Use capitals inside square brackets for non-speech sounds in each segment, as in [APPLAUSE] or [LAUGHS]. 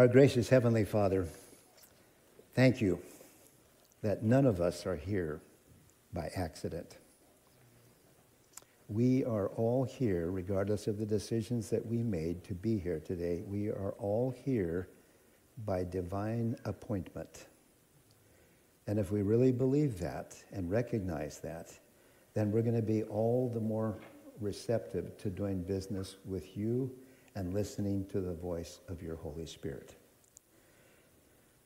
Our gracious Heavenly Father, thank you that none of us are here by accident. We are all here, regardless of the decisions that we made to be here today. We are all here by divine appointment. And if we really believe that and recognize that, then we're going to be all the more receptive to doing business with you and listening to the voice of your Holy Spirit.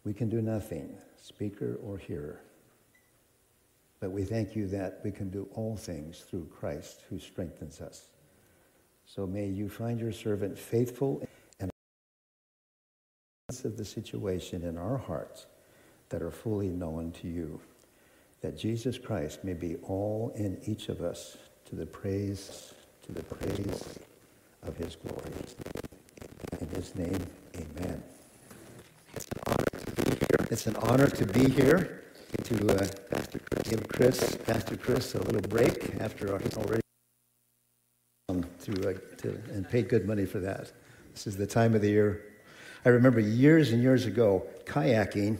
We can do nothing, speaker or hearer. But we thank you that we can do all things through Christ who strengthens us. So may you find your servant faithful and of the situation in our hearts that are fully known to you. That Jesus Christ may be all in each of us to the praise, to the praise of his glory. In his name, amen. It's an honor to be here. It's an honor to be here to uh, give Chris, Pastor Chris, a little break after our already um, to, uh, to, and paid good money for that. This is the time of the year. I remember years and years ago kayaking.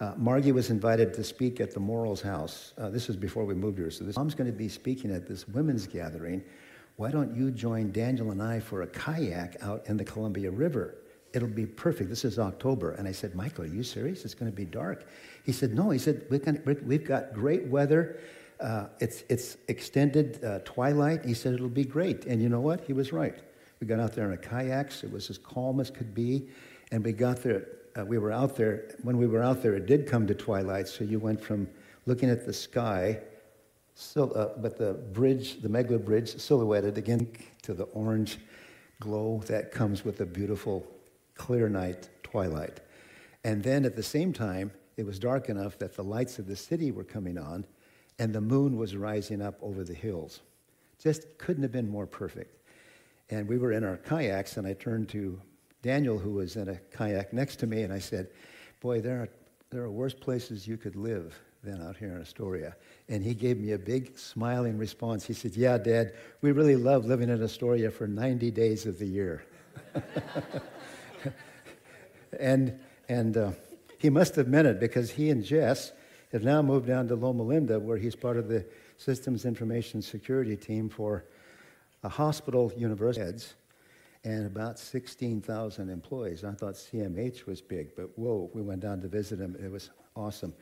Uh, Margie was invited to speak at the Morals House. Uh, this was before we moved here. So this mom's going to be speaking at this women's gathering why don't you join Daniel and I for a kayak out in the Columbia River? It'll be perfect. This is October. And I said, Michael, are you serious? It's going to be dark. He said, No. He said, We've got great weather. Uh, it's, it's extended uh, twilight. He said, It'll be great. And you know what? He was right. We got out there in a kayaks. It was as calm as could be. And we got there. Uh, we were out there. When we were out there, it did come to twilight. So you went from looking at the sky uh, but the bridge, the Megler Bridge, silhouetted again to the orange glow that comes with a beautiful clear night twilight. And then at the same time, it was dark enough that the lights of the city were coming on and the moon was rising up over the hills. Just couldn't have been more perfect. And we were in our kayaks, and I turned to Daniel, who was in a kayak next to me, and I said, Boy, there are, there are worse places you could live then out here in Astoria. And he gave me a big smiling response. He said, Yeah, Dad, we really love living in Astoria for 90 days of the year. [LAUGHS] and and uh, he must have meant it because he and Jess have now moved down to Loma Linda, where he's part of the Systems Information Security team for a hospital university heads and about 16,000 employees. I thought CMH was big, but whoa, we went down to visit him. It was awesome.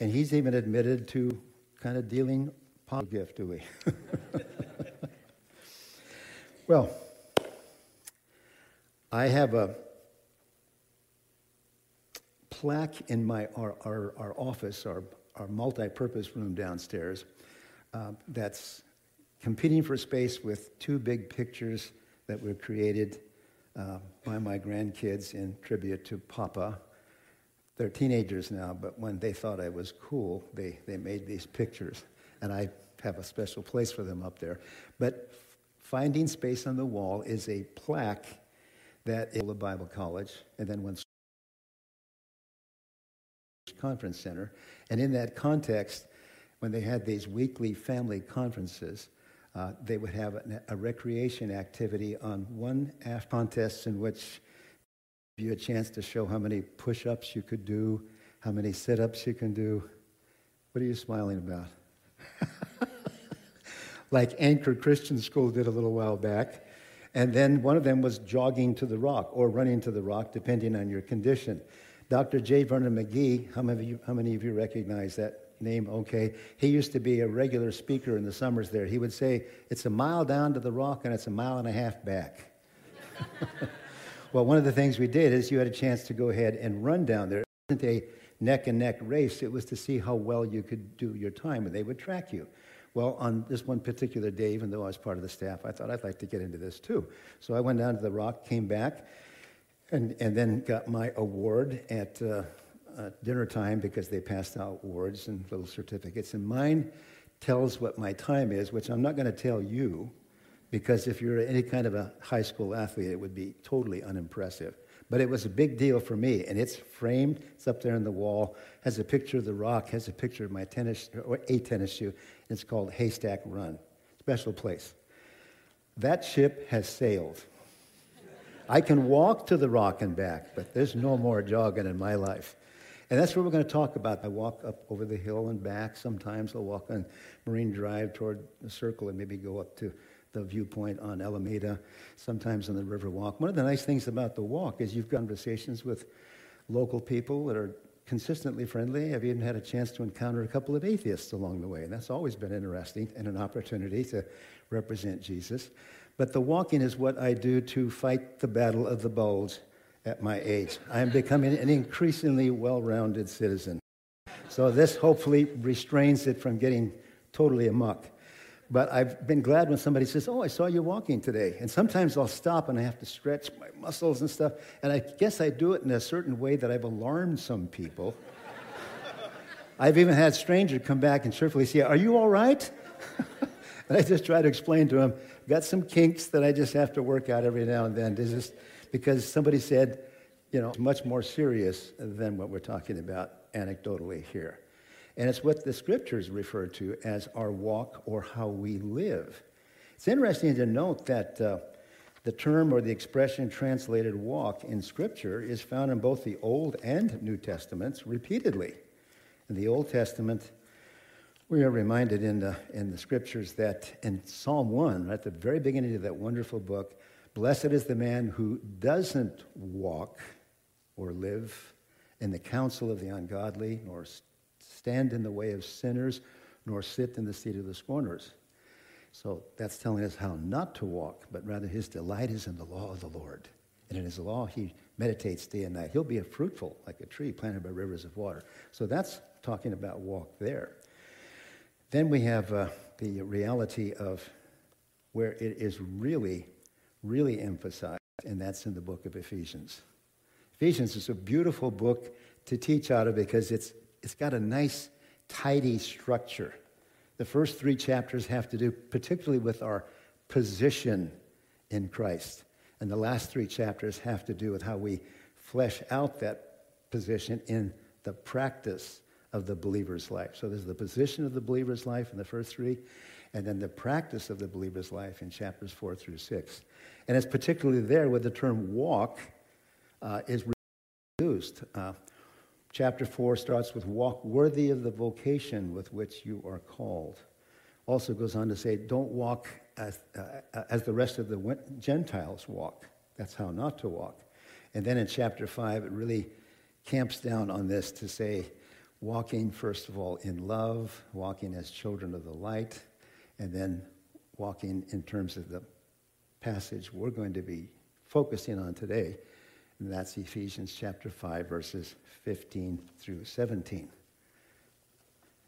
And he's even admitted to kind of dealing pot gift, do we? [LAUGHS] well, I have a plaque in my our, our, our office, our, our multi-purpose room downstairs, uh, that's competing for space with two big pictures that were created uh, by my grandkids in tribute to Papa, they're teenagers now, but when they thought I was cool, they, they made these pictures. And I have a special place for them up there. But Finding Space on the Wall is a plaque that is the Bible College, and then when conference center. And in that context, when they had these weekly family conferences, uh, they would have a, a recreation activity on one after contests in which you a chance to show how many push ups you could do, how many sit ups you can do. What are you smiling about? [LAUGHS] like Anchor Christian School did a little while back. And then one of them was jogging to the rock or running to the rock, depending on your condition. Dr. J. Vernon McGee, how many, of you, how many of you recognize that name? Okay. He used to be a regular speaker in the summers there. He would say, It's a mile down to the rock and it's a mile and a half back. [LAUGHS] Well, one of the things we did is you had a chance to go ahead and run down there. It wasn't a neck and neck race, it was to see how well you could do your time, and they would track you. Well, on this one particular day, even though I was part of the staff, I thought I'd like to get into this too. So I went down to the rock, came back, and, and then got my award at uh, uh, dinner time because they passed out awards and little certificates. And mine tells what my time is, which I'm not going to tell you because if you're any kind of a high school athlete, it would be totally unimpressive. But it was a big deal for me, and it's framed. It's up there on the wall. Has a picture of the rock. Has a picture of my tennis or a tennis shoe. It's called Haystack Run. Special place. That ship has sailed. I can walk to the rock and back, but there's no more jogging in my life. And that's what we're going to talk about. I walk up over the hill and back. Sometimes I'll walk on Marine Drive toward the circle and maybe go up to the viewpoint on Alameda, sometimes on the River Walk. One of the nice things about the walk is you've got conversations with local people that are consistently friendly. I've even had a chance to encounter a couple of atheists along the way, and that's always been interesting and an opportunity to represent Jesus. But the walking is what I do to fight the battle of the bulge at my age. I am becoming an increasingly well rounded citizen. So this hopefully restrains it from getting totally amok. But I've been glad when somebody says, Oh, I saw you walking today. And sometimes I'll stop and I have to stretch my muscles and stuff. And I guess I do it in a certain way that I've alarmed some people. [LAUGHS] I've even had strangers come back and cheerfully say, Are you all right? [LAUGHS] and I just try to explain to them, got some kinks that I just have to work out every now and then. Just because somebody said, you know, much more serious than what we're talking about anecdotally here. And it's what the scriptures refer to as our walk or how we live. It's interesting to note that uh, the term or the expression translated walk in Scripture is found in both the Old and New Testaments repeatedly. In the Old Testament, we are reminded in the, in the Scriptures that in Psalm 1, right at the very beginning of that wonderful book, blessed is the man who doesn't walk or live in the counsel of the ungodly, nor stand in the way of sinners, nor sit in the seat of the scorners. So that's telling us how not to walk, but rather his delight is in the law of the Lord. And in his law, he meditates day and night. He'll be a fruitful like a tree planted by rivers of water. So that's talking about walk there. Then we have uh, the reality of where it is really, really emphasized, and that's in the book of Ephesians. Ephesians is a beautiful book to teach out of because it's it's got a nice, tidy structure. The first three chapters have to do particularly with our position in Christ. And the last three chapters have to do with how we flesh out that position in the practice of the believer's life. So there's the position of the believer's life in the first three, and then the practice of the believer's life in chapters four through six. And it's particularly there where the term walk uh, is used. Uh, Chapter 4 starts with walk worthy of the vocation with which you are called. Also goes on to say, don't walk as, uh, as the rest of the Gentiles walk. That's how not to walk. And then in chapter 5, it really camps down on this to say, walking, first of all, in love, walking as children of the light, and then walking in terms of the passage we're going to be focusing on today, and that's Ephesians chapter 5, verses 15 through 17.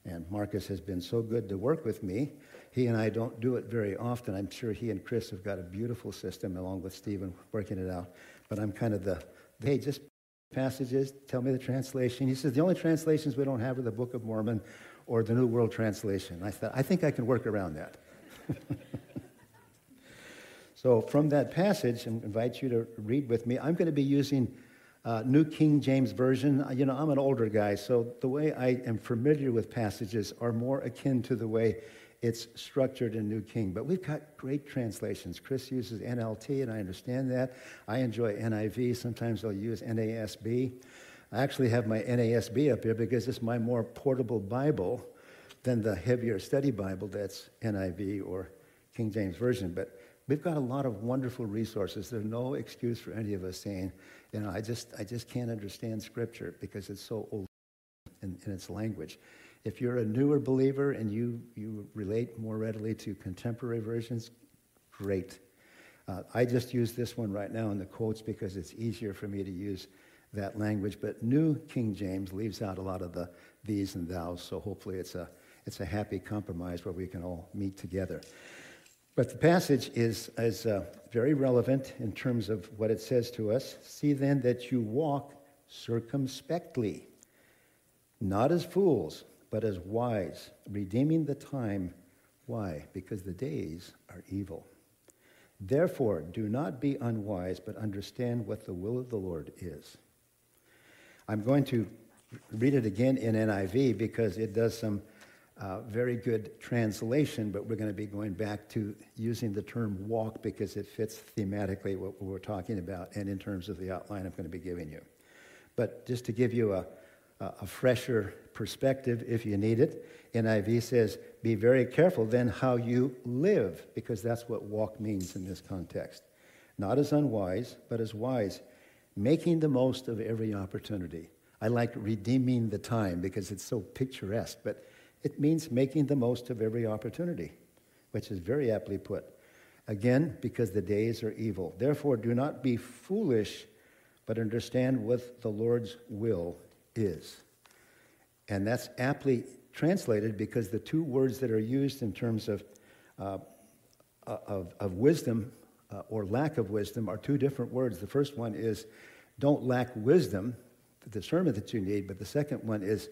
And Marcus has been so good to work with me. He and I don't do it very often. I'm sure he and Chris have got a beautiful system along with Stephen working it out. But I'm kind of the, hey, just passages, tell me the translation. He says, the only translations we don't have are the Book of Mormon or the New World Translation. I thought, I think I can work around that. [LAUGHS] So, from that passage, I invite you to read with me. I'm going to be using uh, New King James Version. Uh, you know, I'm an older guy, so the way I am familiar with passages are more akin to the way it's structured in New King. But we've got great translations. Chris uses NLT, and I understand that. I enjoy NIV. Sometimes I'll use NASB. I actually have my NASB up here because it's my more portable Bible than the heavier study Bible that's NIV or King James Version. But We've got a lot of wonderful resources. There's no excuse for any of us saying, you know, I just, I just can't understand Scripture because it's so old in, in its language. If you're a newer believer and you, you relate more readily to contemporary versions, great. Uh, I just use this one right now in the quotes because it's easier for me to use that language. But New King James leaves out a lot of the these and thous, so hopefully it's a, it's a happy compromise where we can all meet together. But the passage is, is uh, very relevant in terms of what it says to us. See then that you walk circumspectly, not as fools, but as wise, redeeming the time. Why? Because the days are evil. Therefore, do not be unwise, but understand what the will of the Lord is. I'm going to read it again in NIV because it does some uh, very good translation, but we're going to be going back to using the term walk because it fits thematically what we're talking about and in terms of the outline I'm going to be giving you. But just to give you a, a fresher perspective, if you need it, NIV says, Be very careful then how you live, because that's what walk means in this context. Not as unwise, but as wise, making the most of every opportunity. I like redeeming the time because it's so picturesque, but it means making the most of every opportunity, which is very aptly put. Again, because the days are evil. Therefore, do not be foolish, but understand what the Lord's will is. And that's aptly translated because the two words that are used in terms of, uh, of, of, wisdom uh, or lack of wisdom are two different words. The first one is don't lack wisdom, the discernment that you need, but the second one is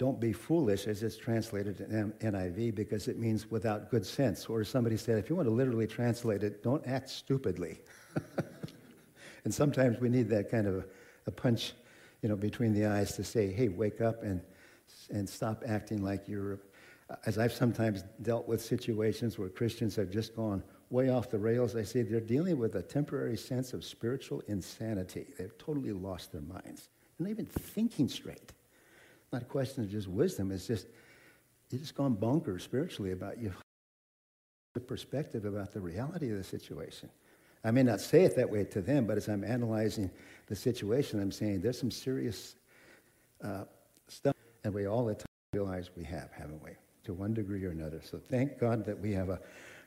don't be foolish, as it's translated in NIV, because it means without good sense. Or somebody said, if you want to literally translate it, don't act stupidly. [LAUGHS] and sometimes we need that kind of a punch, you know, between the eyes to say, hey, wake up and, and stop acting like you're. Uh, as I've sometimes dealt with situations where Christians have just gone way off the rails, I say they're dealing with a temporary sense of spiritual insanity. They've totally lost their minds. They're not even thinking straight not a question of just wisdom. It's just, you've just gone bonkers spiritually about you. The perspective about the reality of the situation. I may not say it that way to them, but as I'm analyzing the situation, I'm saying there's some serious uh, stuff, and we all at times realize we have, haven't we? To one degree or another. So thank God that we have a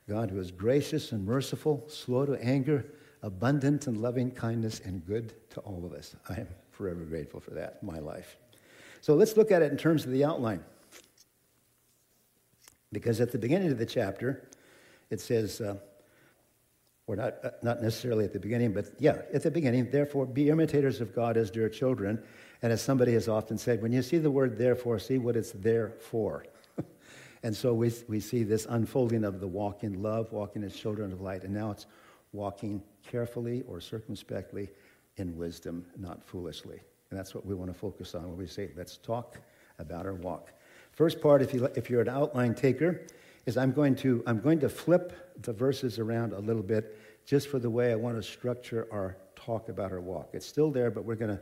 God who is gracious and merciful, slow to anger, abundant in loving kindness, and good to all of us. I am forever grateful for that in my life. So let's look at it in terms of the outline. Because at the beginning of the chapter, it says, uh, or not, uh, not necessarily at the beginning, but yeah, at the beginning, therefore be imitators of God as dear children. And as somebody has often said, when you see the word therefore, see what it's there for. [LAUGHS] and so we, we see this unfolding of the walk in love, walking as children of light. And now it's walking carefully or circumspectly in wisdom, not foolishly. And that's what we want to focus on when we say, let's talk about our walk. First part, if, you, if you're an outline taker, is I'm going, to, I'm going to flip the verses around a little bit just for the way I want to structure our talk about our walk. It's still there, but we're going to,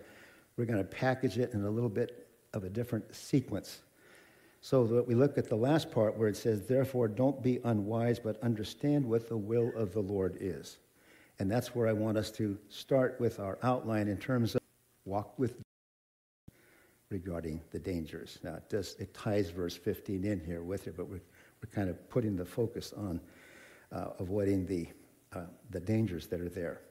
we're going to package it in a little bit of a different sequence. So that we look at the last part where it says, Therefore, don't be unwise, but understand what the will of the Lord is. And that's where I want us to start with our outline in terms of walk with regarding the dangers. Now, it, does, it ties verse 15 in here with it, but we're, we're kind of putting the focus on uh, avoiding the, uh, the dangers that are there.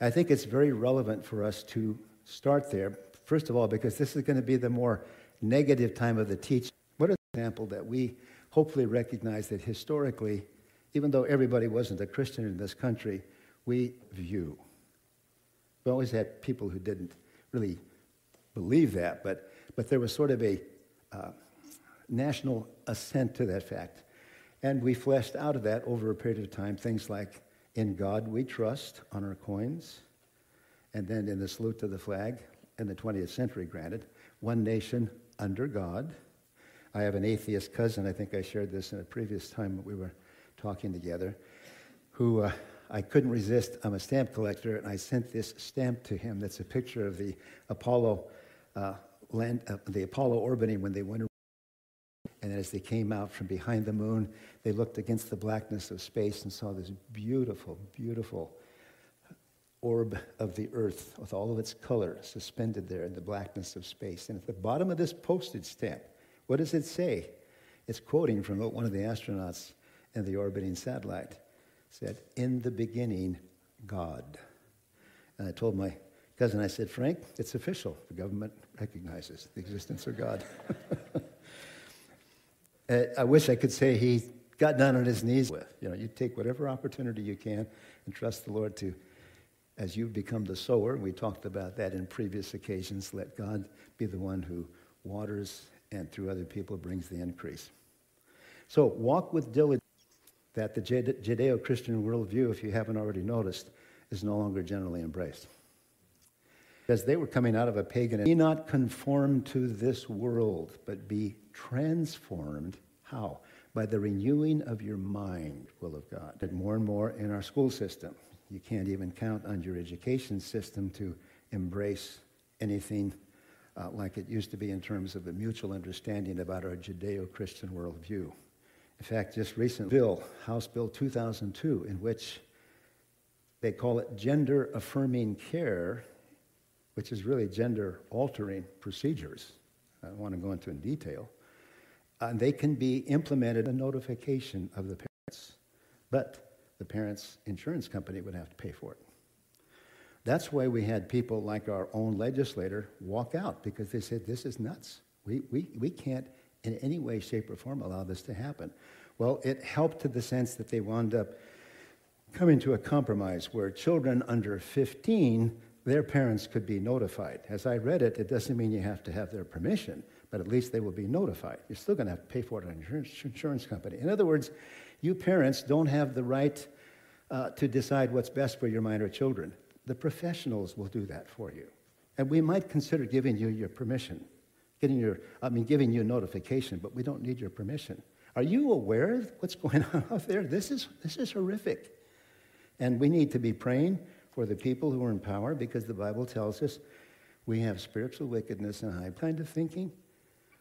I think it's very relevant for us to start there, first of all, because this is going to be the more negative time of the teaching. What an example that we hopefully recognize that historically, even though everybody wasn't a Christian in this country, we view. We always had people who didn't really believe that, but, but there was sort of a uh, national assent to that fact. And we fleshed out of that over a period of time things like, in God we trust on our coins, and then in the salute to the flag, in the 20th century, granted, one nation under God. I have an atheist cousin, I think I shared this in a previous time that we were talking together, who uh, I couldn't resist. I'm a stamp collector, and I sent this stamp to him. That's a picture of the Apollo uh, land, uh, the Apollo orbiting when they went. And as they came out from behind the moon, they looked against the blackness of space and saw this beautiful, beautiful orb of the earth with all of its color suspended there in the blackness of space. And at the bottom of this postage stamp, what does it say? It's quoting from one of the astronauts in the orbiting satellite said, In the beginning, God. And I told my cousin, I said, Frank, it's official. The government recognizes the existence of God. [LAUGHS] Uh, I wish I could say he got down on his knees with. You know, you take whatever opportunity you can and trust the Lord to, as you become the sower, we talked about that in previous occasions, let God be the one who waters and through other people brings the increase. So walk with diligence that the Judeo Christian worldview, if you haven't already noticed, is no longer generally embraced. Because they were coming out of a pagan. Be not conformed to this world, but be transformed. How? By the renewing of your mind, will of God. And more and more in our school system. You can't even count on your education system to embrace anything uh, like it used to be in terms of a mutual understanding about our Judeo Christian worldview. In fact, just recently, Bill, House Bill 2002, in which they call it gender affirming care, which is really gender altering procedures. I don't want to go into in detail. Uh, they can be implemented a notification of the parents, but the parents' insurance company would have to pay for it. That's why we had people like our own legislator walk out because they said, This is nuts. We, we, we can't in any way, shape, or form allow this to happen. Well, it helped to the sense that they wound up coming to a compromise where children under 15, their parents could be notified. As I read it, it doesn't mean you have to have their permission, but at least they will be notified. You're still going to have to pay for it on your insurance company. In other words, you parents don't have the right uh, to decide what's best for your minor children. The professionals will do that for you. And we might consider giving you your permission, getting your, I mean, giving you notification, but we don't need your permission. Are you aware of what's going [LAUGHS] on out there? This is, this is horrific. And we need to be praying for the people who are in power because the Bible tells us we have spiritual wickedness and high kind of thinking.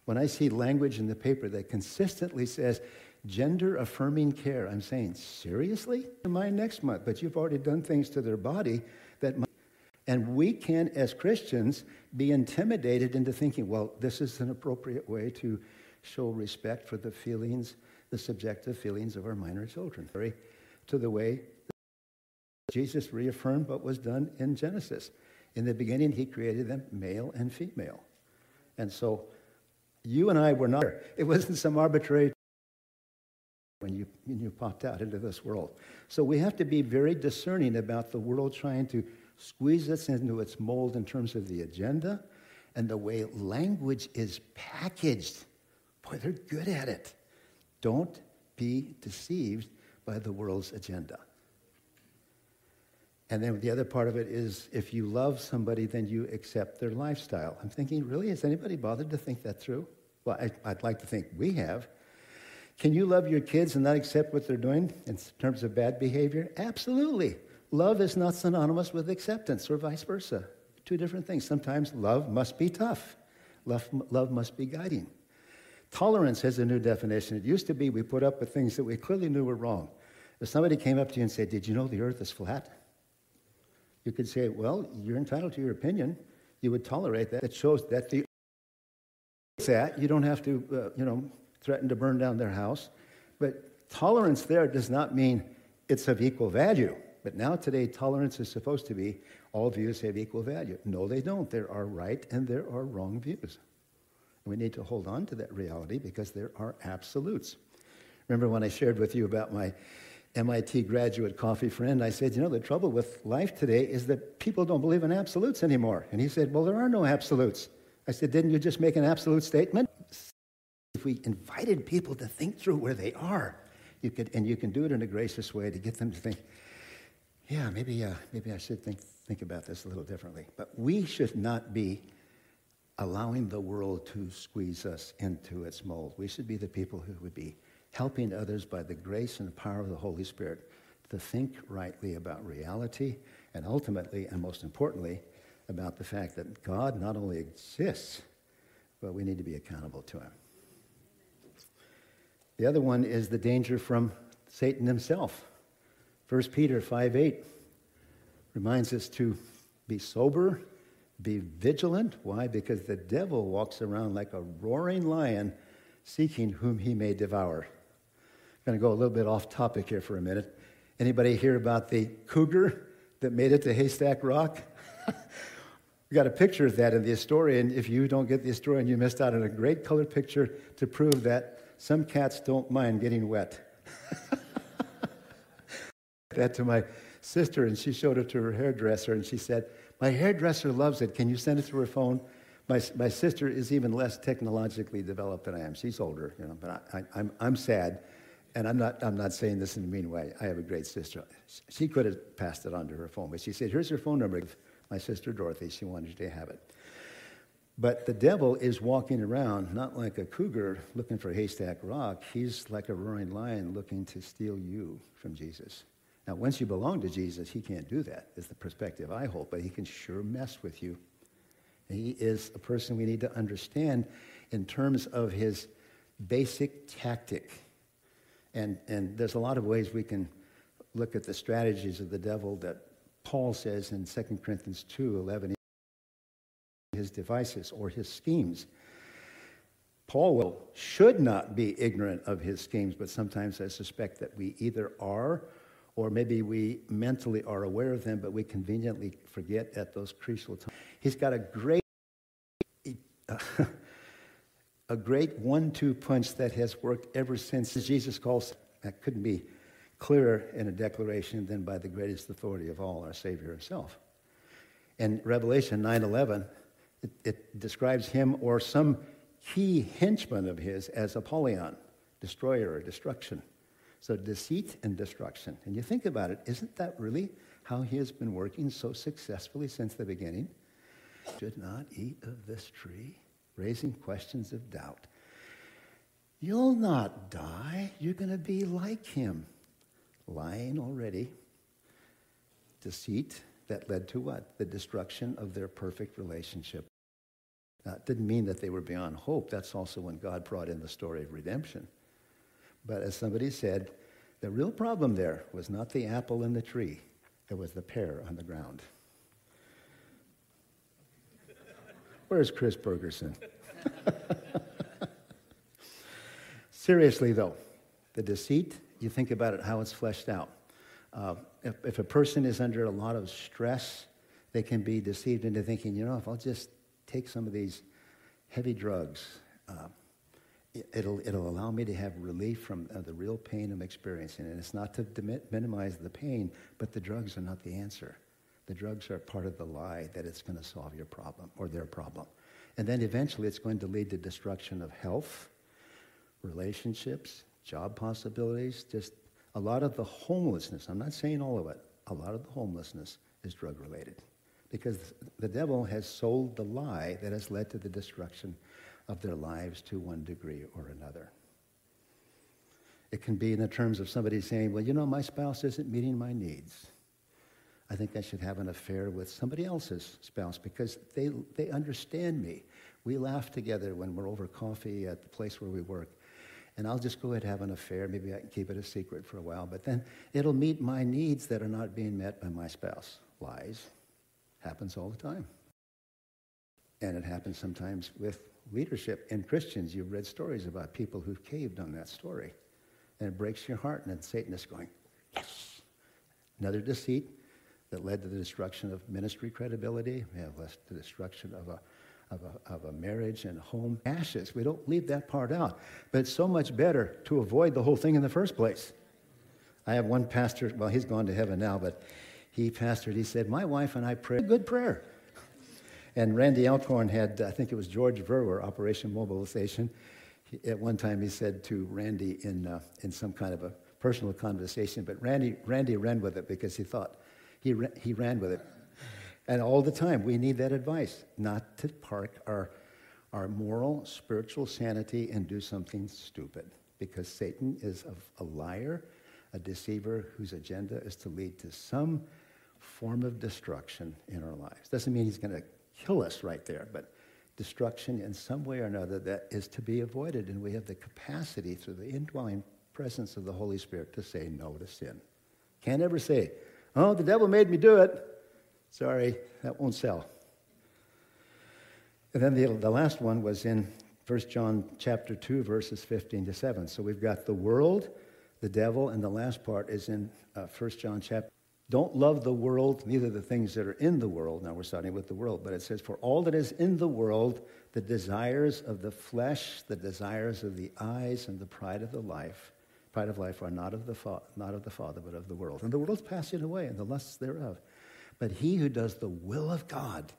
When I see language in the paper that consistently says gender affirming care, I'm saying, seriously? Mine next month, but you've already done things to their body and we can as christians be intimidated into thinking well this is an appropriate way to show respect for the feelings the subjective feelings of our minor children. To the way jesus reaffirmed what was done in genesis. In the beginning he created them male and female. And so you and i were not it wasn't some arbitrary when you, when you popped out into this world. So we have to be very discerning about the world trying to squeeze us into its mold in terms of the agenda and the way language is packaged. Boy, they're good at it. Don't be deceived by the world's agenda. And then the other part of it is if you love somebody, then you accept their lifestyle. I'm thinking, really? Has anybody bothered to think that through? Well, I, would like to think we have. Can you love your kids and not accept what they're doing in terms of bad behavior? Absolutely. Love is not synonymous with acceptance or vice versa. Two different things. Sometimes love must be tough, love, love must be guiding. Tolerance has a new definition. It used to be we put up with things that we clearly knew were wrong. If somebody came up to you and said, Did you know the earth is flat? You could say, Well, you're entitled to your opinion. You would tolerate that. It shows that the that you don't have to, uh, you know, threaten to burn down their house. But tolerance there does not mean it's of equal value. But now today, tolerance is supposed to be all views have equal value. No, they don't. There are right and there are wrong views. We need to hold on to that reality because there are absolutes. Remember when I shared with you about my MIT graduate coffee friend? I said, You know, the trouble with life today is that people don't believe in absolutes anymore. And he said, Well, there are no absolutes. I said, Didn't you just make an absolute statement? if we invited people to think through where they are, you could, and you can do it in a gracious way to get them to think, yeah, maybe, uh, maybe I should think, think about this a little differently. But we should not be allowing the world to squeeze us into its mold. We should be the people who would be helping others by the grace and power of the Holy Spirit to think rightly about reality and ultimately, and most importantly, about the fact that God not only exists, but we need to be accountable to Him. The other one is the danger from Satan himself. 1 Peter 5 8 reminds us to be sober, be vigilant. Why? Because the devil walks around like a roaring lion seeking whom he may devour. I'm going to go a little bit off topic here for a minute. Anybody hear about the cougar that made it to Haystack Rock? [LAUGHS] we got a picture of that in the Astorian. If you don't get the Astorian, you missed out on a great color picture to prove that some cats don't mind getting wet. [LAUGHS] that to my sister, and she showed it to her hairdresser, and she said, My hairdresser loves it. Can you send it to her phone? My, my sister is even less technologically developed than I am. She's older, you know, but I, I, I'm, I'm sad. And I'm not, I'm not saying this in a mean way. I have a great sister. She could have passed it on to her phone, but she said, Here's her phone number. My sister Dorothy, she wanted to have it. But the devil is walking around not like a cougar looking for haystack rock. He's like a roaring lion looking to steal you from Jesus. Now, once you belong to Jesus, he can't do that, is the perspective I hold, but he can sure mess with you. He is a person we need to understand in terms of his basic tactic. And, and there's a lot of ways we can look at the strategies of the devil that Paul says in 2 Corinthians 2 11, his devices or his schemes. Paul will, should not be ignorant of his schemes, but sometimes I suspect that we either are or maybe we mentally are aware of them, but we conveniently forget at those crucial times. He's got a great, [LAUGHS] a great one-two punch that has worked ever since Jesus calls. That couldn't be clearer in a declaration than by the greatest authority of all, our Savior Himself. In Revelation 9:11, it, it describes him or some key henchman of his as Apollyon, destroyer or destruction. So deceit and destruction. And you think about it, isn't that really how he has been working so successfully since the beginning? Should not eat of this tree, raising questions of doubt. You'll not die. You're going to be like him. Lying already. Deceit that led to what? The destruction of their perfect relationship. That didn't mean that they were beyond hope. That's also when God brought in the story of redemption. But as somebody said, the real problem there was not the apple in the tree, it was the pear on the ground. Where's Chris Bergerson? [LAUGHS] Seriously, though, the deceit, you think about it, how it's fleshed out. Uh, if, if, a person is under a lot of stress, they can be deceived into thinking, you know, if I'll just take some of these heavy drugs, uh, it'll, it'll allow me to have relief from uh, the real pain I'm experiencing. And it's not to minimize the pain, but the drugs are not the answer. The drugs are part of the lie that it's going to solve your problem or their problem. And then eventually it's going to lead to destruction of health, relationships, job possibilities, just a lot of the homelessness. I'm not saying all of it. A lot of the homelessness is drug related because the devil has sold the lie that has led to the destruction of their lives to one degree or another. It can be in the terms of somebody saying, Well, you know, my spouse isn't meeting my needs. I think I should have an affair with somebody else's spouse because they, they understand me. We laugh together when we're over coffee at the place where we work. And I'll just go ahead and have an affair. Maybe I can keep it a secret for a while, but then it'll meet my needs that are not being met by my spouse. Lies. Happens all the time. And it happens sometimes with leadership and Christians. You've read stories about people who've caved on that story. And it breaks your heart, and then Satan is going, yes. Another deceit that led to the destruction of ministry credibility, to the destruction of a, of a, of a marriage and home. Ashes. We don't leave that part out. But it's so much better to avoid the whole thing in the first place. I have one pastor, well, he's gone to heaven now, but he pastored, he said, My wife and I pray a good prayer. And Randy Alcorn had, I think it was George Verwer, Operation Mobilization. He, at one time, he said to Randy in, uh, in some kind of a personal conversation, but Randy, Randy ran with it because he thought he, ran, he ran with it. And all the time, we need that advice not to park our, our moral, spiritual sanity and do something stupid because Satan is a, a liar, a deceiver whose agenda is to lead to some form of destruction in our lives. Doesn't mean he's going to kill us right there, but destruction in some way or another that is to be avoided. And we have the capacity through the indwelling presence of the Holy Spirit to say no to sin. Can't ever say, oh, the devil made me do it. Sorry, that won't sell. And then the, the last one was in 1 John chapter 2, verses 15 to 7. So we've got the world, the devil, and the last part is in uh, 1 John chapter don't love the world, neither the things that are in the world. Now we're starting with the world, but it says, For all that is in the world, the desires of the flesh, the desires of the eyes, and the pride of the life, pride of life are not of the, fa- not of the Father, but of the world. And the world's passing away, and the lusts thereof. But he who does the will of God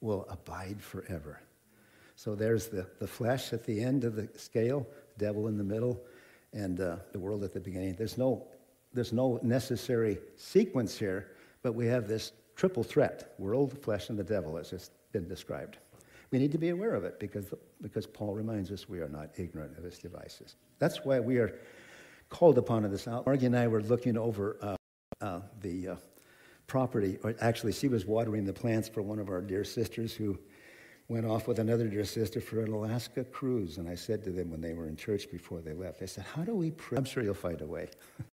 will abide forever. So there's the, the flesh at the end of the scale, devil in the middle, and uh, the world at the beginning. There's no there's no necessary sequence here, but we have this triple threat world, flesh, and the devil, as it's been described. We need to be aware of it because, because Paul reminds us we are not ignorant of his devices. That's why we are called upon in this hour. Margie and I were looking over uh, uh, the uh, property, or actually, she was watering the plants for one of our dear sisters who went off with another dear sister for an Alaska cruise. And I said to them when they were in church before they left, I said, How do we pray? I'm sure you'll find a way. [LAUGHS]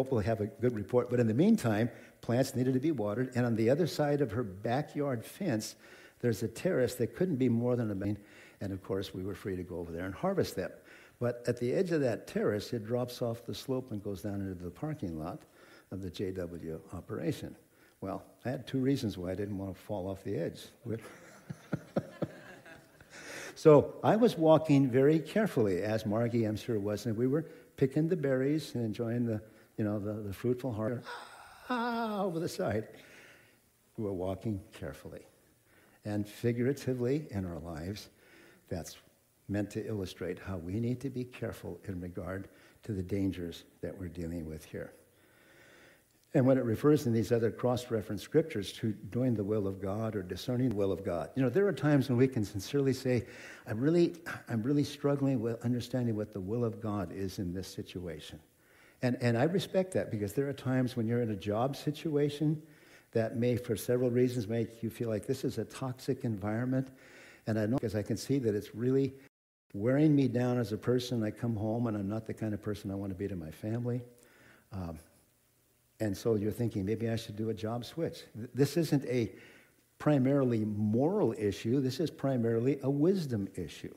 Hope we'll have a good report. But in the meantime, plants needed to be watered. And on the other side of her backyard fence, there's a terrace that couldn't be more than a main. And of course, we were free to go over there and harvest them. But at the edge of that terrace, it drops off the slope and goes down into the parking lot of the JW operation. Well, I had two reasons why I didn't want to fall off the edge. [LAUGHS] so I was walking very carefully, as Margie, I'm sure, was, and we were picking the berries and enjoying the, you know, the, the fruitful heart [SIGHS] ah, over the side. We're walking carefully. And figuratively in our lives, that's meant to illustrate how we need to be careful in regard to the dangers that we're dealing with here. And when it refers in these other cross reference scriptures to doing the will of God or discerning the will of God, you know, there are times when we can sincerely say, I'm really, I'm really struggling with understanding what the will of God is in this situation. And, and I respect that because there are times when you're in a job situation that may, for several reasons, make you feel like this is a toxic environment. And I know because I can see that it's really wearing me down as a person. I come home and I'm not the kind of person I want to be to my family. Um, and so you're thinking, maybe I should do a job switch. This isn't a primarily moral issue, this is primarily a wisdom issue.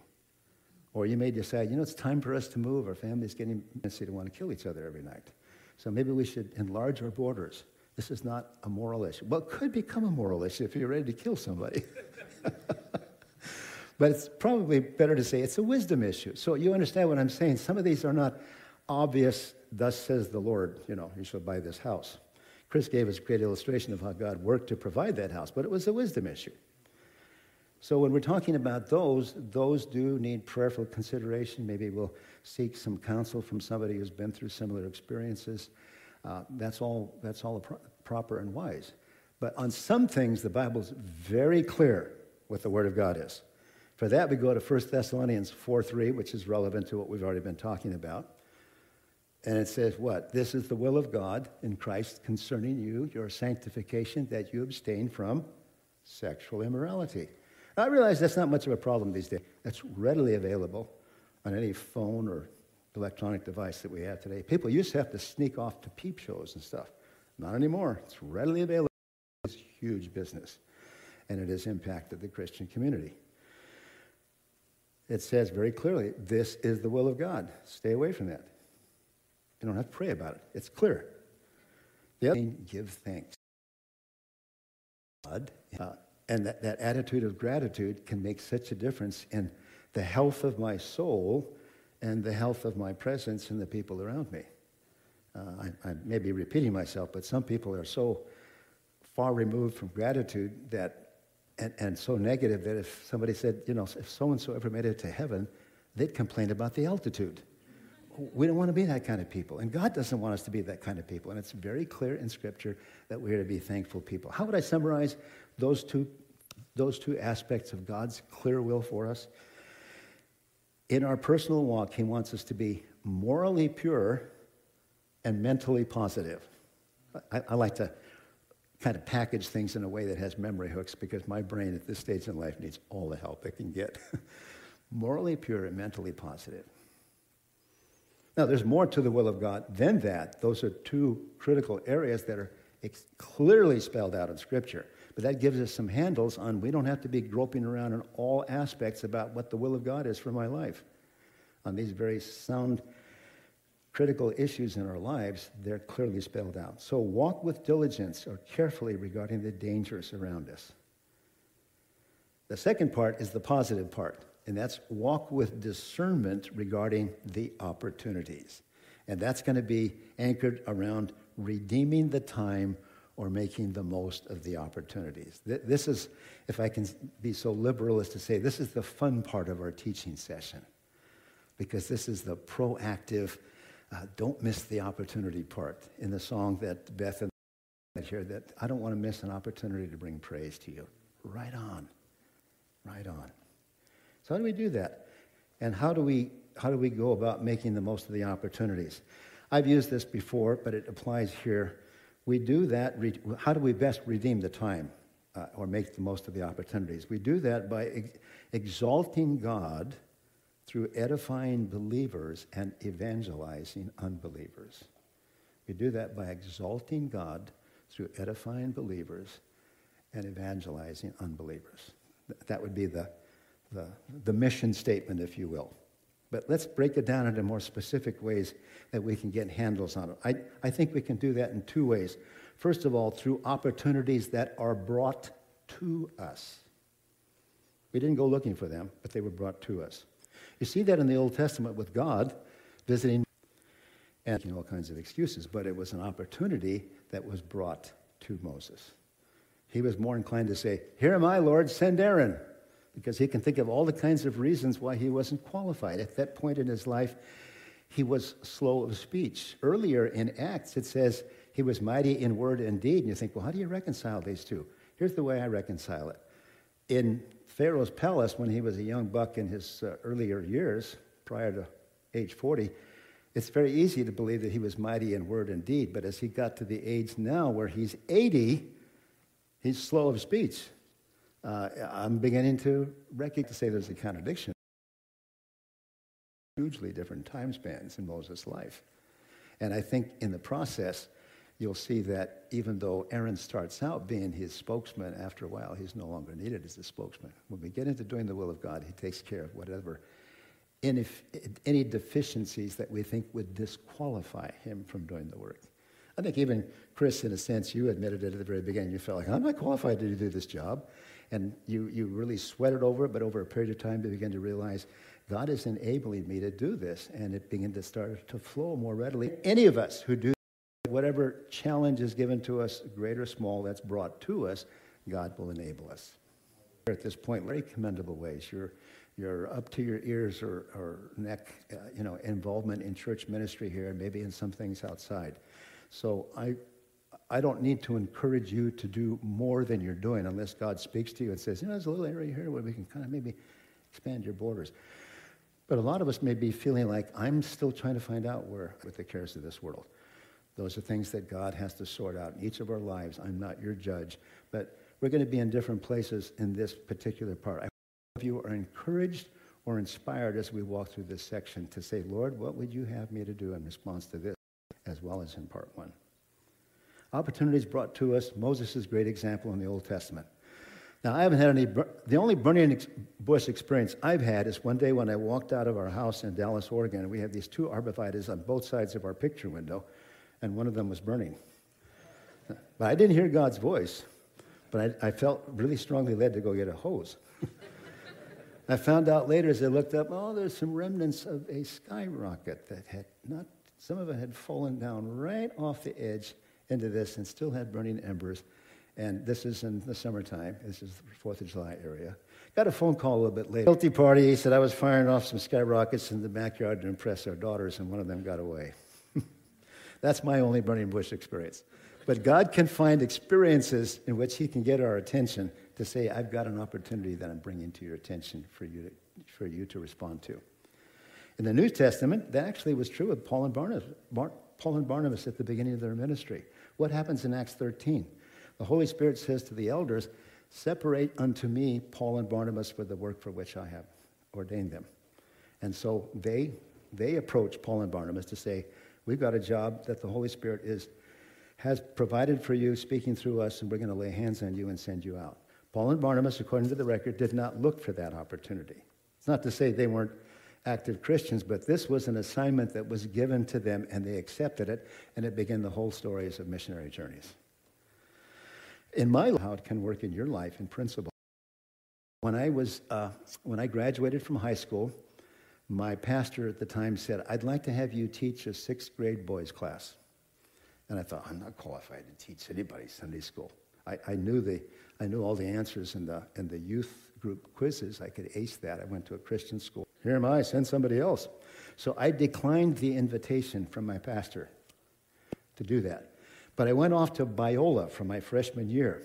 Or you may decide, you know, it's time for us to move. Our family's getting messy to want to kill each other every night. So maybe we should enlarge our borders. This is not a moral issue. Well, it could become a moral issue if you're ready to kill somebody. [LAUGHS] but it's probably better to say it's a wisdom issue. So you understand what I'm saying. Some of these are not obvious, thus says the Lord, you know, you shall buy this house. Chris gave us a great illustration of how God worked to provide that house, but it was a wisdom issue. So when we're talking about those, those do need prayerful consideration. Maybe we'll seek some counsel from somebody who's been through similar experiences. Uh, that's all, that's all pro- proper and wise. But on some things, the Bible's very clear what the Word of God is. For that, we go to 1 Thessalonians 4 3, which is relevant to what we've already been talking about. And it says, What? This is the will of God in Christ concerning you, your sanctification, that you abstain from sexual immorality. I realize that's not much of a problem these days. That's readily available on any phone or electronic device that we have today. People used to have to sneak off to peep shows and stuff. Not anymore. It's readily available. It's huge business, and it has impacted the Christian community. It says very clearly, this is the will of God. Stay away from that. You don't have to pray about it. It's clear. The other thing, give thanks. God, uh, and that, that attitude of gratitude can make such a difference in the health of my soul and the health of my presence and the people around me. Uh, I, I may be repeating myself, but some people are so far removed from gratitude that, and, and so negative that if somebody said, you know, if so and so ever made it to heaven, they'd complain about the altitude. We don't want to be that kind of people. And God doesn't want us to be that kind of people. And it's very clear in Scripture that we're to be thankful people. How would I summarize those two, those two aspects of God's clear will for us? In our personal walk, He wants us to be morally pure and mentally positive. I, I like to kind of package things in a way that has memory hooks because my brain at this stage in life needs all the help it can get. [LAUGHS] morally pure and mentally positive. Now, there's more to the will of God than that. Those are two critical areas that are clearly spelled out in Scripture. But that gives us some handles on we don't have to be groping around in all aspects about what the will of God is for my life. On these very sound, critical issues in our lives, they're clearly spelled out. So walk with diligence or carefully regarding the dangers around us. The second part is the positive part and that's walk with discernment regarding the opportunities. And that's going to be anchored around redeeming the time or making the most of the opportunities. This is, if I can be so liberal as to say, this is the fun part of our teaching session because this is the proactive, uh, don't miss the opportunity part in the song that Beth and here that I don't want to miss an opportunity to bring praise to you. Right on. Right on. So how do we do that? And how do we how do we go about making the most of the opportunities? I've used this before, but it applies here. We do that. How do we best redeem the time uh, or make the most of the opportunities? We do that by ex- exalting God through edifying believers and evangelizing unbelievers. We do that by exalting God through edifying believers and evangelizing unbelievers. That would be the, the, the mission statement, if you will. But let's break it down into more specific ways that we can get handles on it. I, I think we can do that in two ways. First of all, through opportunities that are brought to us. We didn't go looking for them, but they were brought to us. You see that in the Old Testament with God visiting and making all kinds of excuses, but it was an opportunity that was brought to Moses. He was more inclined to say, Here am I, Lord, send Aaron, because he can think of all the kinds of reasons why he wasn't qualified. At that point in his life, he was slow of speech. Earlier in Acts, it says he was mighty in word and deed. And you think, well, how do you reconcile these two? Here's the way I reconcile it. In Pharaoh's palace, when he was a young buck in his uh, earlier years, prior to age 40, it's very easy to believe that he was mighty in word and deed, but as he got to the age now where he's 80, he's slow of speech. Uh, I'm beginning to recognize to say there's a contradiction. Hugely different time spans in Moses' life. And I think in the process, you'll see that even though Aaron starts out being his spokesman, after a while he's no longer needed as a spokesman. When we get into doing the will of God, he takes care of whatever any, any deficiencies that we think would disqualify him from doing the work. I think even Chris, in a sense, you admitted it at the very beginning. You felt like, I'm not qualified to do this job. And you, you really sweated over it, but over a period of time, you begin to realize God is enabling me to do this. And it began to start to flow more readily. Any of us who do whatever challenge is given to us, great or small, that's brought to us, God will enable us. At this point, very commendable ways. You're your up to your ears or, or neck, uh, you know, involvement in church ministry here, and maybe in some things outside. So I, I don't need to encourage you to do more than you're doing unless God speaks to you and says, you know, there's a little area here where we can kind of maybe expand your borders. But a lot of us may be feeling like I'm still trying to find out where with the cares of this world. Those are things that God has to sort out in each of our lives. I'm not your judge, but we're going to be in different places in this particular part I hope you are encouraged or inspired as we walk through this section to say, Lord, what would you have me to do in response to this, as well as in part one? Opportunities brought to us, Moses' great example in the Old Testament. Now, I haven't had any, the only burning bush experience I've had is one day when I walked out of our house in Dallas, Oregon, and we had these two arborvitaes on both sides of our picture window, and one of them was burning. But I didn't hear God's voice, but I, I felt really strongly led to go get a hose. I found out later as I looked up, oh, there's some remnants of a skyrocket that had not, some of it had fallen down right off the edge into this and still had burning embers. And this is in the summertime. This is the Fourth of July area. Got a phone call a little bit later. Guilty party. He said I was firing off some skyrockets in the backyard to impress our daughters, and one of them got away. [LAUGHS] That's my only burning bush experience. But God can find experiences in which He can get our attention to say, I've got an opportunity that I'm bringing to your attention for you to, for you to respond to. In the New Testament, that actually was true of Paul and Barnabas, Bar, Paul and Barnabas at the beginning of their ministry. What happens in Acts 13? The Holy Spirit says to the elders, Separate unto me Paul and Barnabas for the work for which I have ordained them. And so they, they approach Paul and Barnabas to say, We've got a job that the Holy Spirit is, has provided for you, speaking through us, and we're going to lay hands on you and send you out. Paul and Barnabas, according to the record, did not look for that opportunity. It's not to say they weren't active Christians, but this was an assignment that was given to them and they accepted it, and it began the whole stories of missionary journeys. In my life, how it can work in your life in principle. When I was, uh, when I graduated from high school, my pastor at the time said, I'd like to have you teach a sixth grade boys class. And I thought, I'm not qualified to teach anybody Sunday school. I, I, knew the, I knew all the answers in the, in the youth group quizzes. I could ace that. I went to a Christian school. Here am I, send somebody else. So I declined the invitation from my pastor to do that. But I went off to Biola for my freshman year.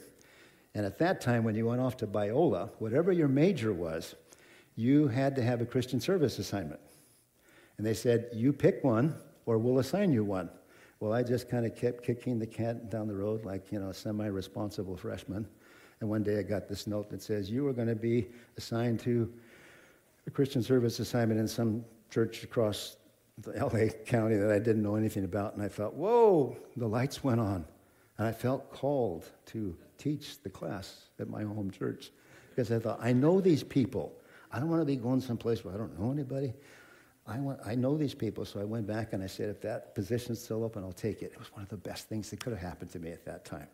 And at that time, when you went off to Biola, whatever your major was, you had to have a Christian service assignment. And they said, You pick one, or we'll assign you one. Well, I just kind of kept kicking the cat down the road like, you know, a semi responsible freshman. And one day I got this note that says, You are going to be assigned to a Christian service assignment in some church across the LA County that I didn't know anything about. And I thought, Whoa, the lights went on. And I felt called to teach the class at my home church because I thought, I know these people. I don't want to be going someplace where I don't know anybody. I, want, I know these people, so I went back and I said, if that position's still open, I'll take it. It was one of the best things that could have happened to me at that time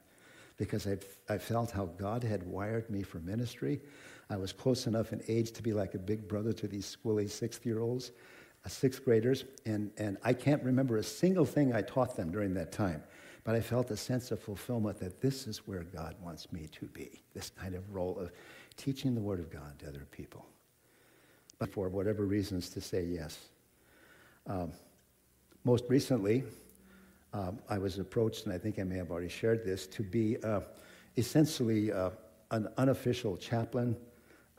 because I, I felt how God had wired me for ministry. I was close enough in age to be like a big brother to these squilly sixth year olds, uh, sixth graders, and, and I can't remember a single thing I taught them during that time. But I felt a sense of fulfillment that this is where God wants me to be this kind of role of teaching the Word of God to other people but for whatever reasons to say yes. Um, most recently, um, I was approached, and I think I may have already shared this, to be uh, essentially uh, an unofficial chaplain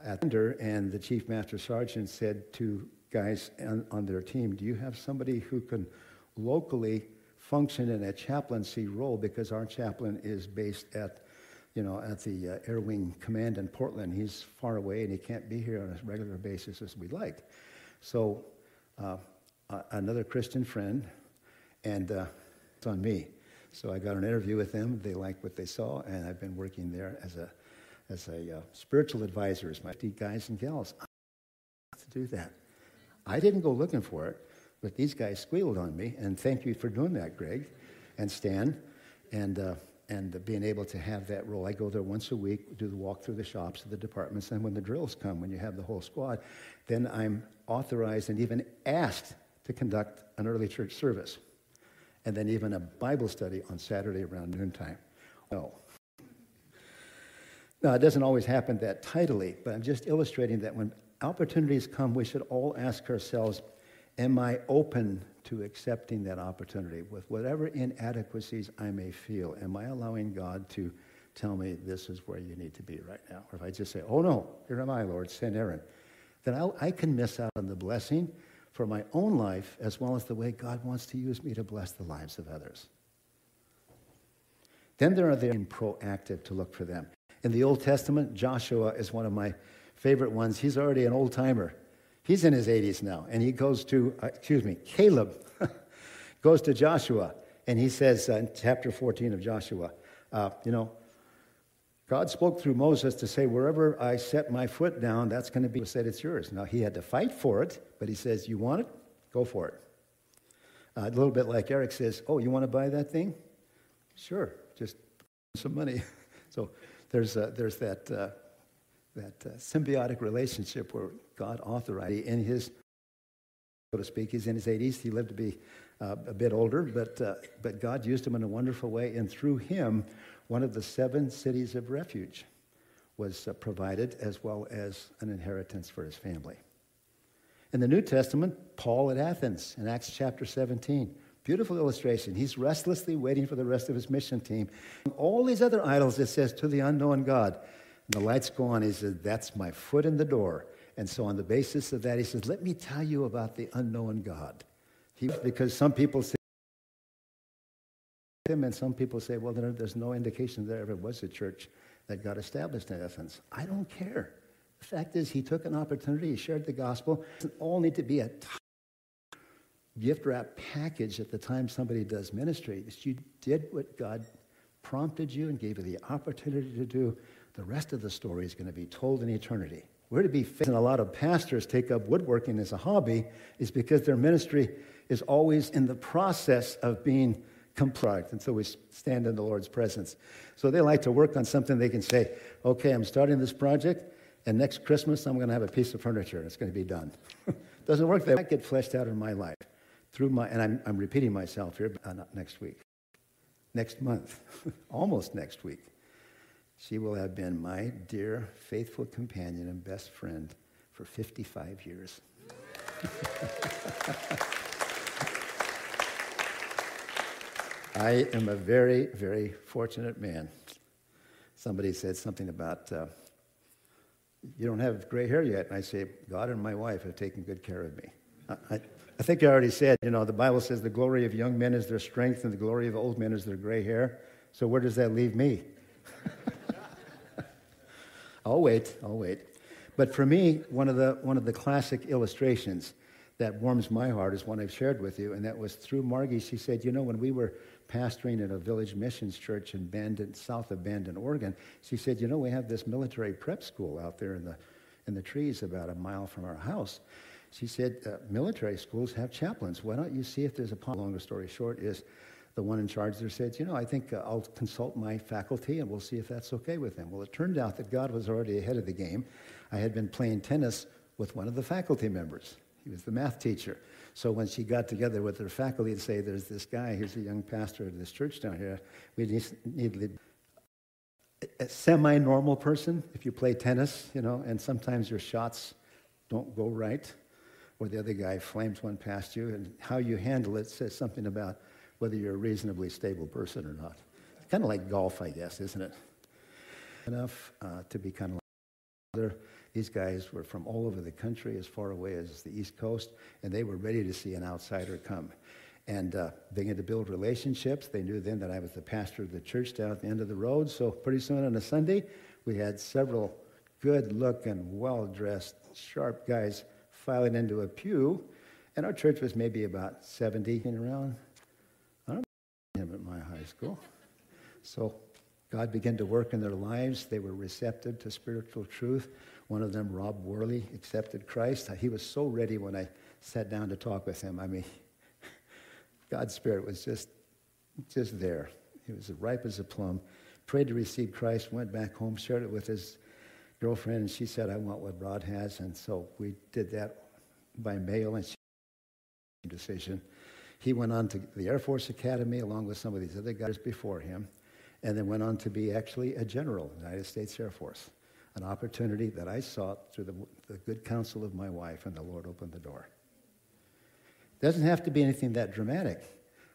at and the chief master sergeant said to guys on, on their team, "Do you have somebody who can locally function in a chaplaincy role? Because our chaplain is based at you know, at the uh, Air Wing Command in Portland. He's far away and he can't be here on a regular basis as we'd like. So, uh, uh, another Christian friend, and uh, it's on me. So I got an interview with them. They liked what they saw, and I've been working there as a as a uh, spiritual advisor, as my guys and gals. to do that. I didn't go looking for it, but these guys squealed on me, and thank you for doing that, Greg and Stan. And uh, and being able to have that role. I go there once a week, do the walk through the shops of the departments, and when the drills come, when you have the whole squad, then I'm authorized and even asked to conduct an early church service, and then even a Bible study on Saturday around noontime. No. Now, it doesn't always happen that tidily, but I'm just illustrating that when opportunities come, we should all ask ourselves, am I open to accepting that opportunity with whatever inadequacies I may feel. Am I allowing God to tell me this is where you need to be right now? Or if I just say, oh no, here am I, Lord, send Aaron, then I'll, I can miss out on the blessing for my own life as well as the way God wants to use me to bless the lives of others. Then there are the proactive to look for them. In the Old Testament, Joshua is one of my favorite ones. He's already an old timer. He's in his 80s now, and he goes to, uh, excuse me, Caleb [LAUGHS] goes to Joshua, and he says uh, in chapter 14 of Joshua, uh, you know, God spoke through Moses to say, wherever I set my foot down, that's going to be said it's yours. Now, he had to fight for it, but he says, you want it? Go for it. Uh, a little bit like Eric says, oh, you want to buy that thing? Sure, just some money. [LAUGHS] so there's, uh, there's that, uh, that uh, symbiotic relationship where God authorized in his, so to speak, he's in his 80s. He lived to be uh, a bit older, but, uh, but God used him in a wonderful way. And through him, one of the seven cities of refuge was uh, provided, as well as an inheritance for his family. In the New Testament, Paul at Athens in Acts chapter 17. Beautiful illustration. He's restlessly waiting for the rest of his mission team. All these other idols, it says, to the unknown God. And the lights go on. He says, That's my foot in the door. And so, on the basis of that, he says, Let me tell you about the unknown God. He, because some people say him, and some people say, Well, there's no indication there ever was a church that got established in Athens. I don't care. The fact is, he took an opportunity, he shared the gospel. It all need to be a gift wrap package at the time somebody does ministry. You did what God prompted you and gave you the opportunity to do. The rest of the story is going to be told in eternity. We're to be facing a lot of pastors take up woodworking as a hobby is because their ministry is always in the process of being complete until we stand in the Lord's presence. So they like to work on something they can say, okay, I'm starting this project, and next Christmas I'm going to have a piece of furniture. It's going to be done. [LAUGHS] Doesn't work that way. get fleshed out in my life through my, and I'm, I'm repeating myself here, but not next week. Next month, [LAUGHS] almost next week. She will have been my dear, faithful companion and best friend for 55 years. [LAUGHS] I am a very, very fortunate man. Somebody said something about, uh, you don't have gray hair yet. And I say, God and my wife have taken good care of me. I, I, I think I already said, you know, the Bible says the glory of young men is their strength and the glory of old men is their gray hair. So where does that leave me? [LAUGHS] I'll wait, I'll wait. But for me, one of the, one of the classic illustrations that warms my heart is one I've shared with you, and that was through Margie. She said, You know, when we were pastoring at a village missions church in Bandon, south of Bandon, Oregon, she said, You know, we have this military prep school out there in the, in the trees about a mile from our house. She said, uh, Military schools have chaplains. Why don't you see if there's a. Longer story short is the one in charge there said, You know, I think uh, I'll consult my faculty and we'll see if that's okay with them. Well, it turned out that God was already ahead of the game. I had been playing tennis with one of the faculty members. He was the math teacher. So when she got together with her faculty to say, There's this guy, he's a young pastor at this church down here, we need a semi normal person, if you play tennis, you know, and sometimes your shots don't go right, or the other guy flames one past you, and how you handle it says something about whether you're a reasonably stable person or not. It's kind of like golf, I guess, isn't it? Enough uh, to be kind of like these guys were from all over the country, as far away as the East Coast, and they were ready to see an outsider come. And uh, had to build relationships. They knew then that I was the pastor of the church down at the end of the road. So pretty soon on a Sunday, we had several good-looking, well-dressed, sharp guys filing into a pew. And our church was maybe about 70 in around I don't him at my high school. So God began to work in their lives. They were receptive to spiritual truth. One of them, Rob Worley, accepted Christ. He was so ready when I sat down to talk with him. I mean, [LAUGHS] God's Spirit was just, just there. He was as ripe as a plum. Prayed to receive Christ, went back home, shared it with his girlfriend, and she said, I want what Rod has. And so we did that by mail, and she made a decision. He went on to the Air Force Academy along with some of these other guys before him, and then went on to be actually a general the United States Air Force. An opportunity that I sought through the, the good counsel of my wife, and the Lord opened the door. Doesn't have to be anything that dramatic.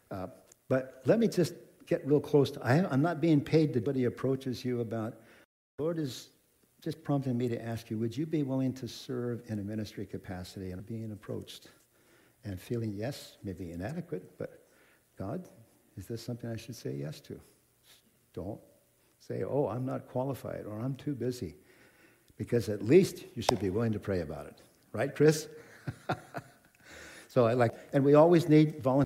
Uh, but let me just get real close to I, am not being paid to, he approaches you about, Lord is just prompting me to ask you, would you be willing to serve in a ministry capacity and being approached? and feeling yes, maybe inadequate, but God, is this something I should say yes to? Don't say, oh, I'm not qualified or I'm too busy. Because at least you should be willing to pray about it. Right, Chris? [LAUGHS] so I like, and we always need volunteers.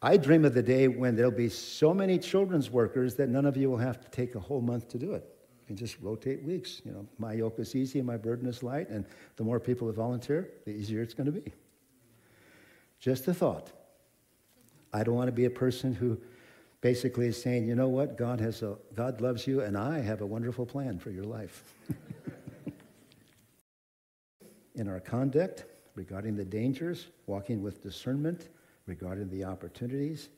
I dream of the day when there'll be so many children's workers that none of you will have to take a whole month to do it. Can just rotate weeks. You know, my yoke is easy and my burden is light, and the more people that volunteer, the easier it's going to be. Just a thought. I don't want to be a person who basically is saying, you know what, God, has a, God loves you, and I have a wonderful plan for your life. [LAUGHS] In our conduct regarding the dangers, walking with discernment regarding the opportunities,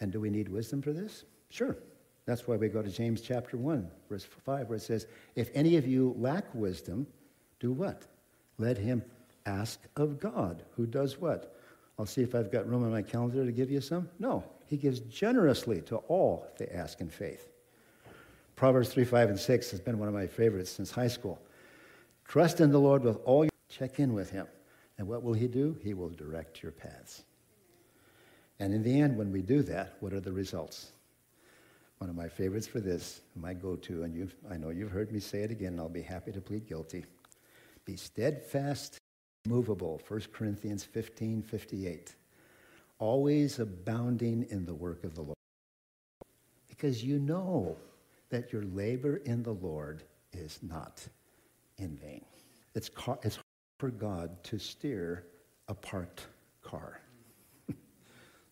and do we need wisdom for this? Sure. That's why we go to James chapter 1, verse 5, where it says, If any of you lack wisdom, do what? Let him ask of God, who does what? I'll see if I've got room on my calendar to give you some. No, he gives generously to all they ask in faith. Proverbs 3, 5, and 6 has been one of my favorites since high school. Trust in the Lord with all your check in with him. And what will he do? He will direct your paths. And in the end, when we do that, what are the results? One of my favorites for this, my go to, and I know you've heard me say it again, I'll be happy to plead guilty. Be steadfast movable 1 corinthians 15 58 always abounding in the work of the lord. Because you know that your labor in the lord is not in vain. It's, car, it's for god to steer a parked car. [LAUGHS]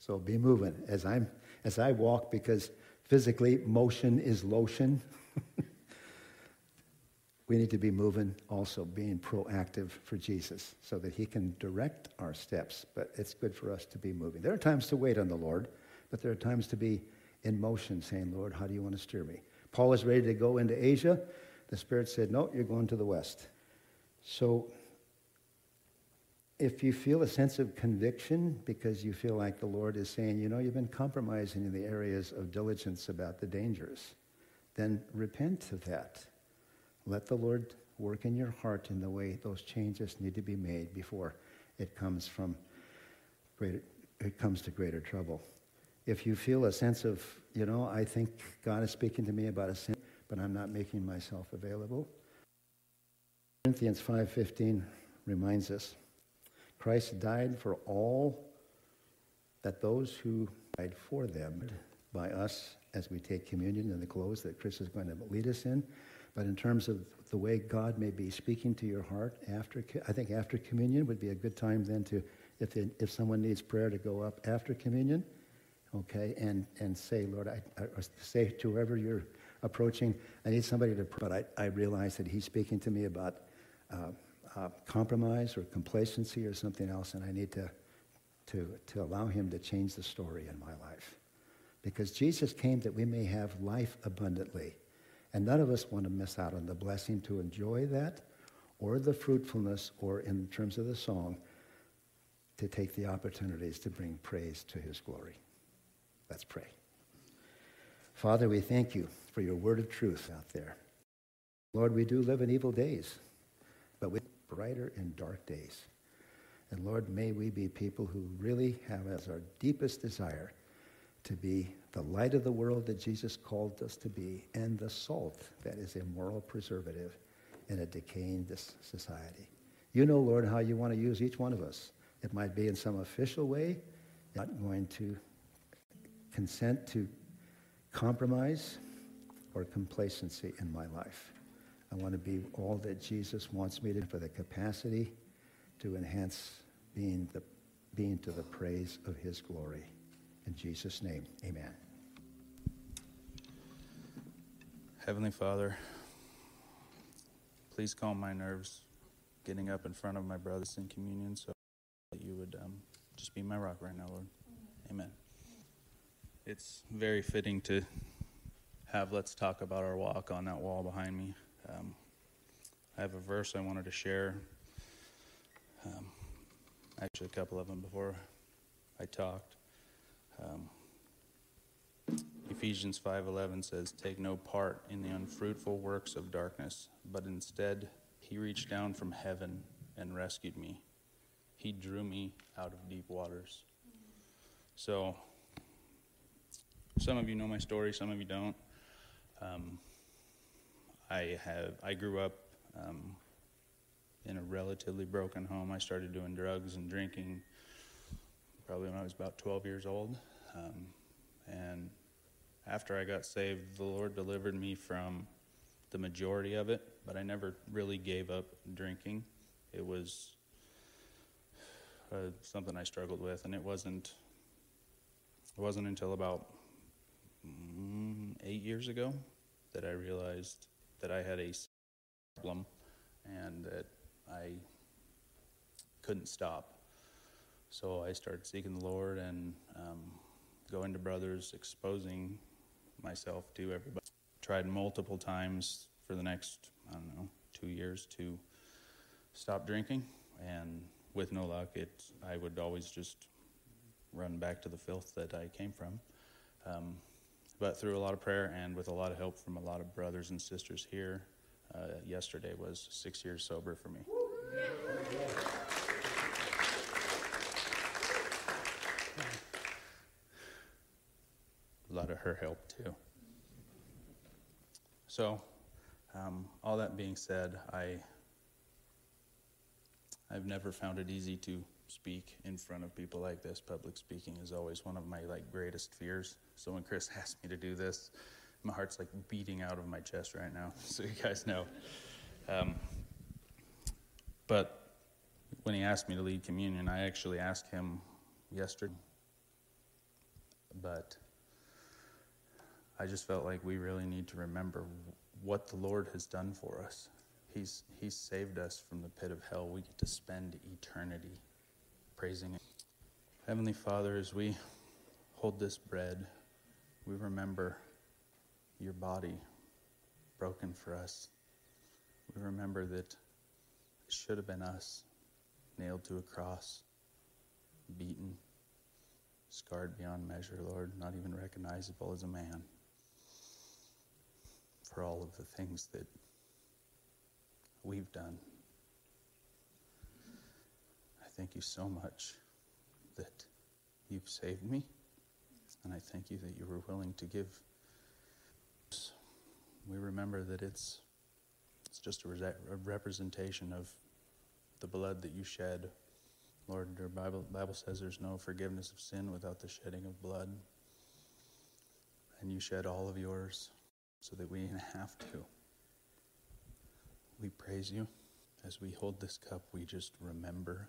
So be moving as i'm as i walk because physically motion is lotion [LAUGHS] we need to be moving also, being proactive for Jesus so that he can direct our steps. But it's good for us to be moving. There are times to wait on the Lord, but there are times to be in motion saying, Lord, how do you want to steer me? Paul was ready to go into Asia. The Spirit said, No, you're going to the West. So if you feel a sense of conviction because you feel like the Lord is saying, you know, you've been compromising in the areas of diligence about the dangers, then repent of that. Let the Lord work in your heart in the way those changes need to be made before it comes from greater, it comes to greater trouble. If you feel a sense of, you know, I think God is speaking to me about a sin, but I'm not making myself available. Corinthians 5:15 reminds us Christ died for all that those who died for them by us as we take communion in the close that Chris is going to lead us in. But in terms of the way God may be speaking to your heart after, I think after communion would be a good time then to, if, if someone needs prayer, to go up after communion, okay, and, and say, Lord, I, say to whoever you're approaching, I need somebody to. But I, I realize that he's speaking to me about uh, uh, compromise or complacency or something else, and I need to, to, to allow him to change the story in my life. Because Jesus came that we may have life abundantly. And none of us want to miss out on the blessing to enjoy that or the fruitfulness, or in terms of the song, to take the opportunities to bring praise to his glory. Let's pray. Father, we thank you for your word of truth out there. Lord, we do live in evil days, but we brighter in dark days. And Lord, may we be people who really have as our deepest desire to be the light of the world that Jesus called us to be and the salt that is a moral preservative in a decaying society. You know, Lord, how you want to use each one of us. It might be in some official way, not going to consent to compromise or complacency in my life. I want to be all that Jesus wants me to for the capacity to enhance being, the, being to the praise of his glory. In Jesus' name, amen. Heavenly Father, please calm my nerves getting up in front of my brothers in communion so that you would um, just be my rock right now, Lord. Amen. It's very fitting to have Let's Talk About Our Walk on that wall behind me. Um, I have a verse I wanted to share. Um, actually, a couple of them before I talked. Um, Ephesians 5:11 says, "Take no part in the unfruitful works of darkness, but instead he reached down from heaven and rescued me. He drew me out of deep waters." So, some of you know my story, some of you don't. Um, I have I grew up um, in a relatively broken home. I started doing drugs and drinking probably when I was about 12 years old, um, and after I got saved, the Lord delivered me from the majority of it, but I never really gave up drinking. It was uh, something I struggled with, and it wasn't. It wasn't until about mm, eight years ago that I realized that I had a problem and that I couldn't stop. So I started seeking the Lord and um, going to brothers, exposing myself to everybody. Tried multiple times for the next, I don't know, two years to stop drinking, and with no luck, it I would always just run back to the filth that I came from. Um, but through a lot of prayer and with a lot of help from a lot of brothers and sisters here, uh, yesterday was six years sober for me. A lot of her help too. So, um, all that being said, I I've never found it easy to speak in front of people like this. Public speaking is always one of my like greatest fears. So when Chris [LAUGHS] asked me to do this, my heart's like beating out of my chest right now, [LAUGHS] so you guys know. Um, but when he asked me to lead communion, I actually asked him yesterday. But I just felt like we really need to remember what the Lord has done for us. He's, he's saved us from the pit of hell. We get to spend eternity praising Him. Heavenly Father, as we hold this bread, we remember your body broken for us. We remember that it should have been us nailed to a cross, beaten, scarred beyond measure, Lord, not even recognizable as a man, for all of the things that we've done. Thank you so much that you've saved me, and I thank you that you were willing to give. We remember that it's it's just a, re- a representation of the blood that you shed. Lord, your Bible, Bible says there's no forgiveness of sin without the shedding of blood. And you shed all of yours so that we didn't have to. We praise you. As we hold this cup, we just remember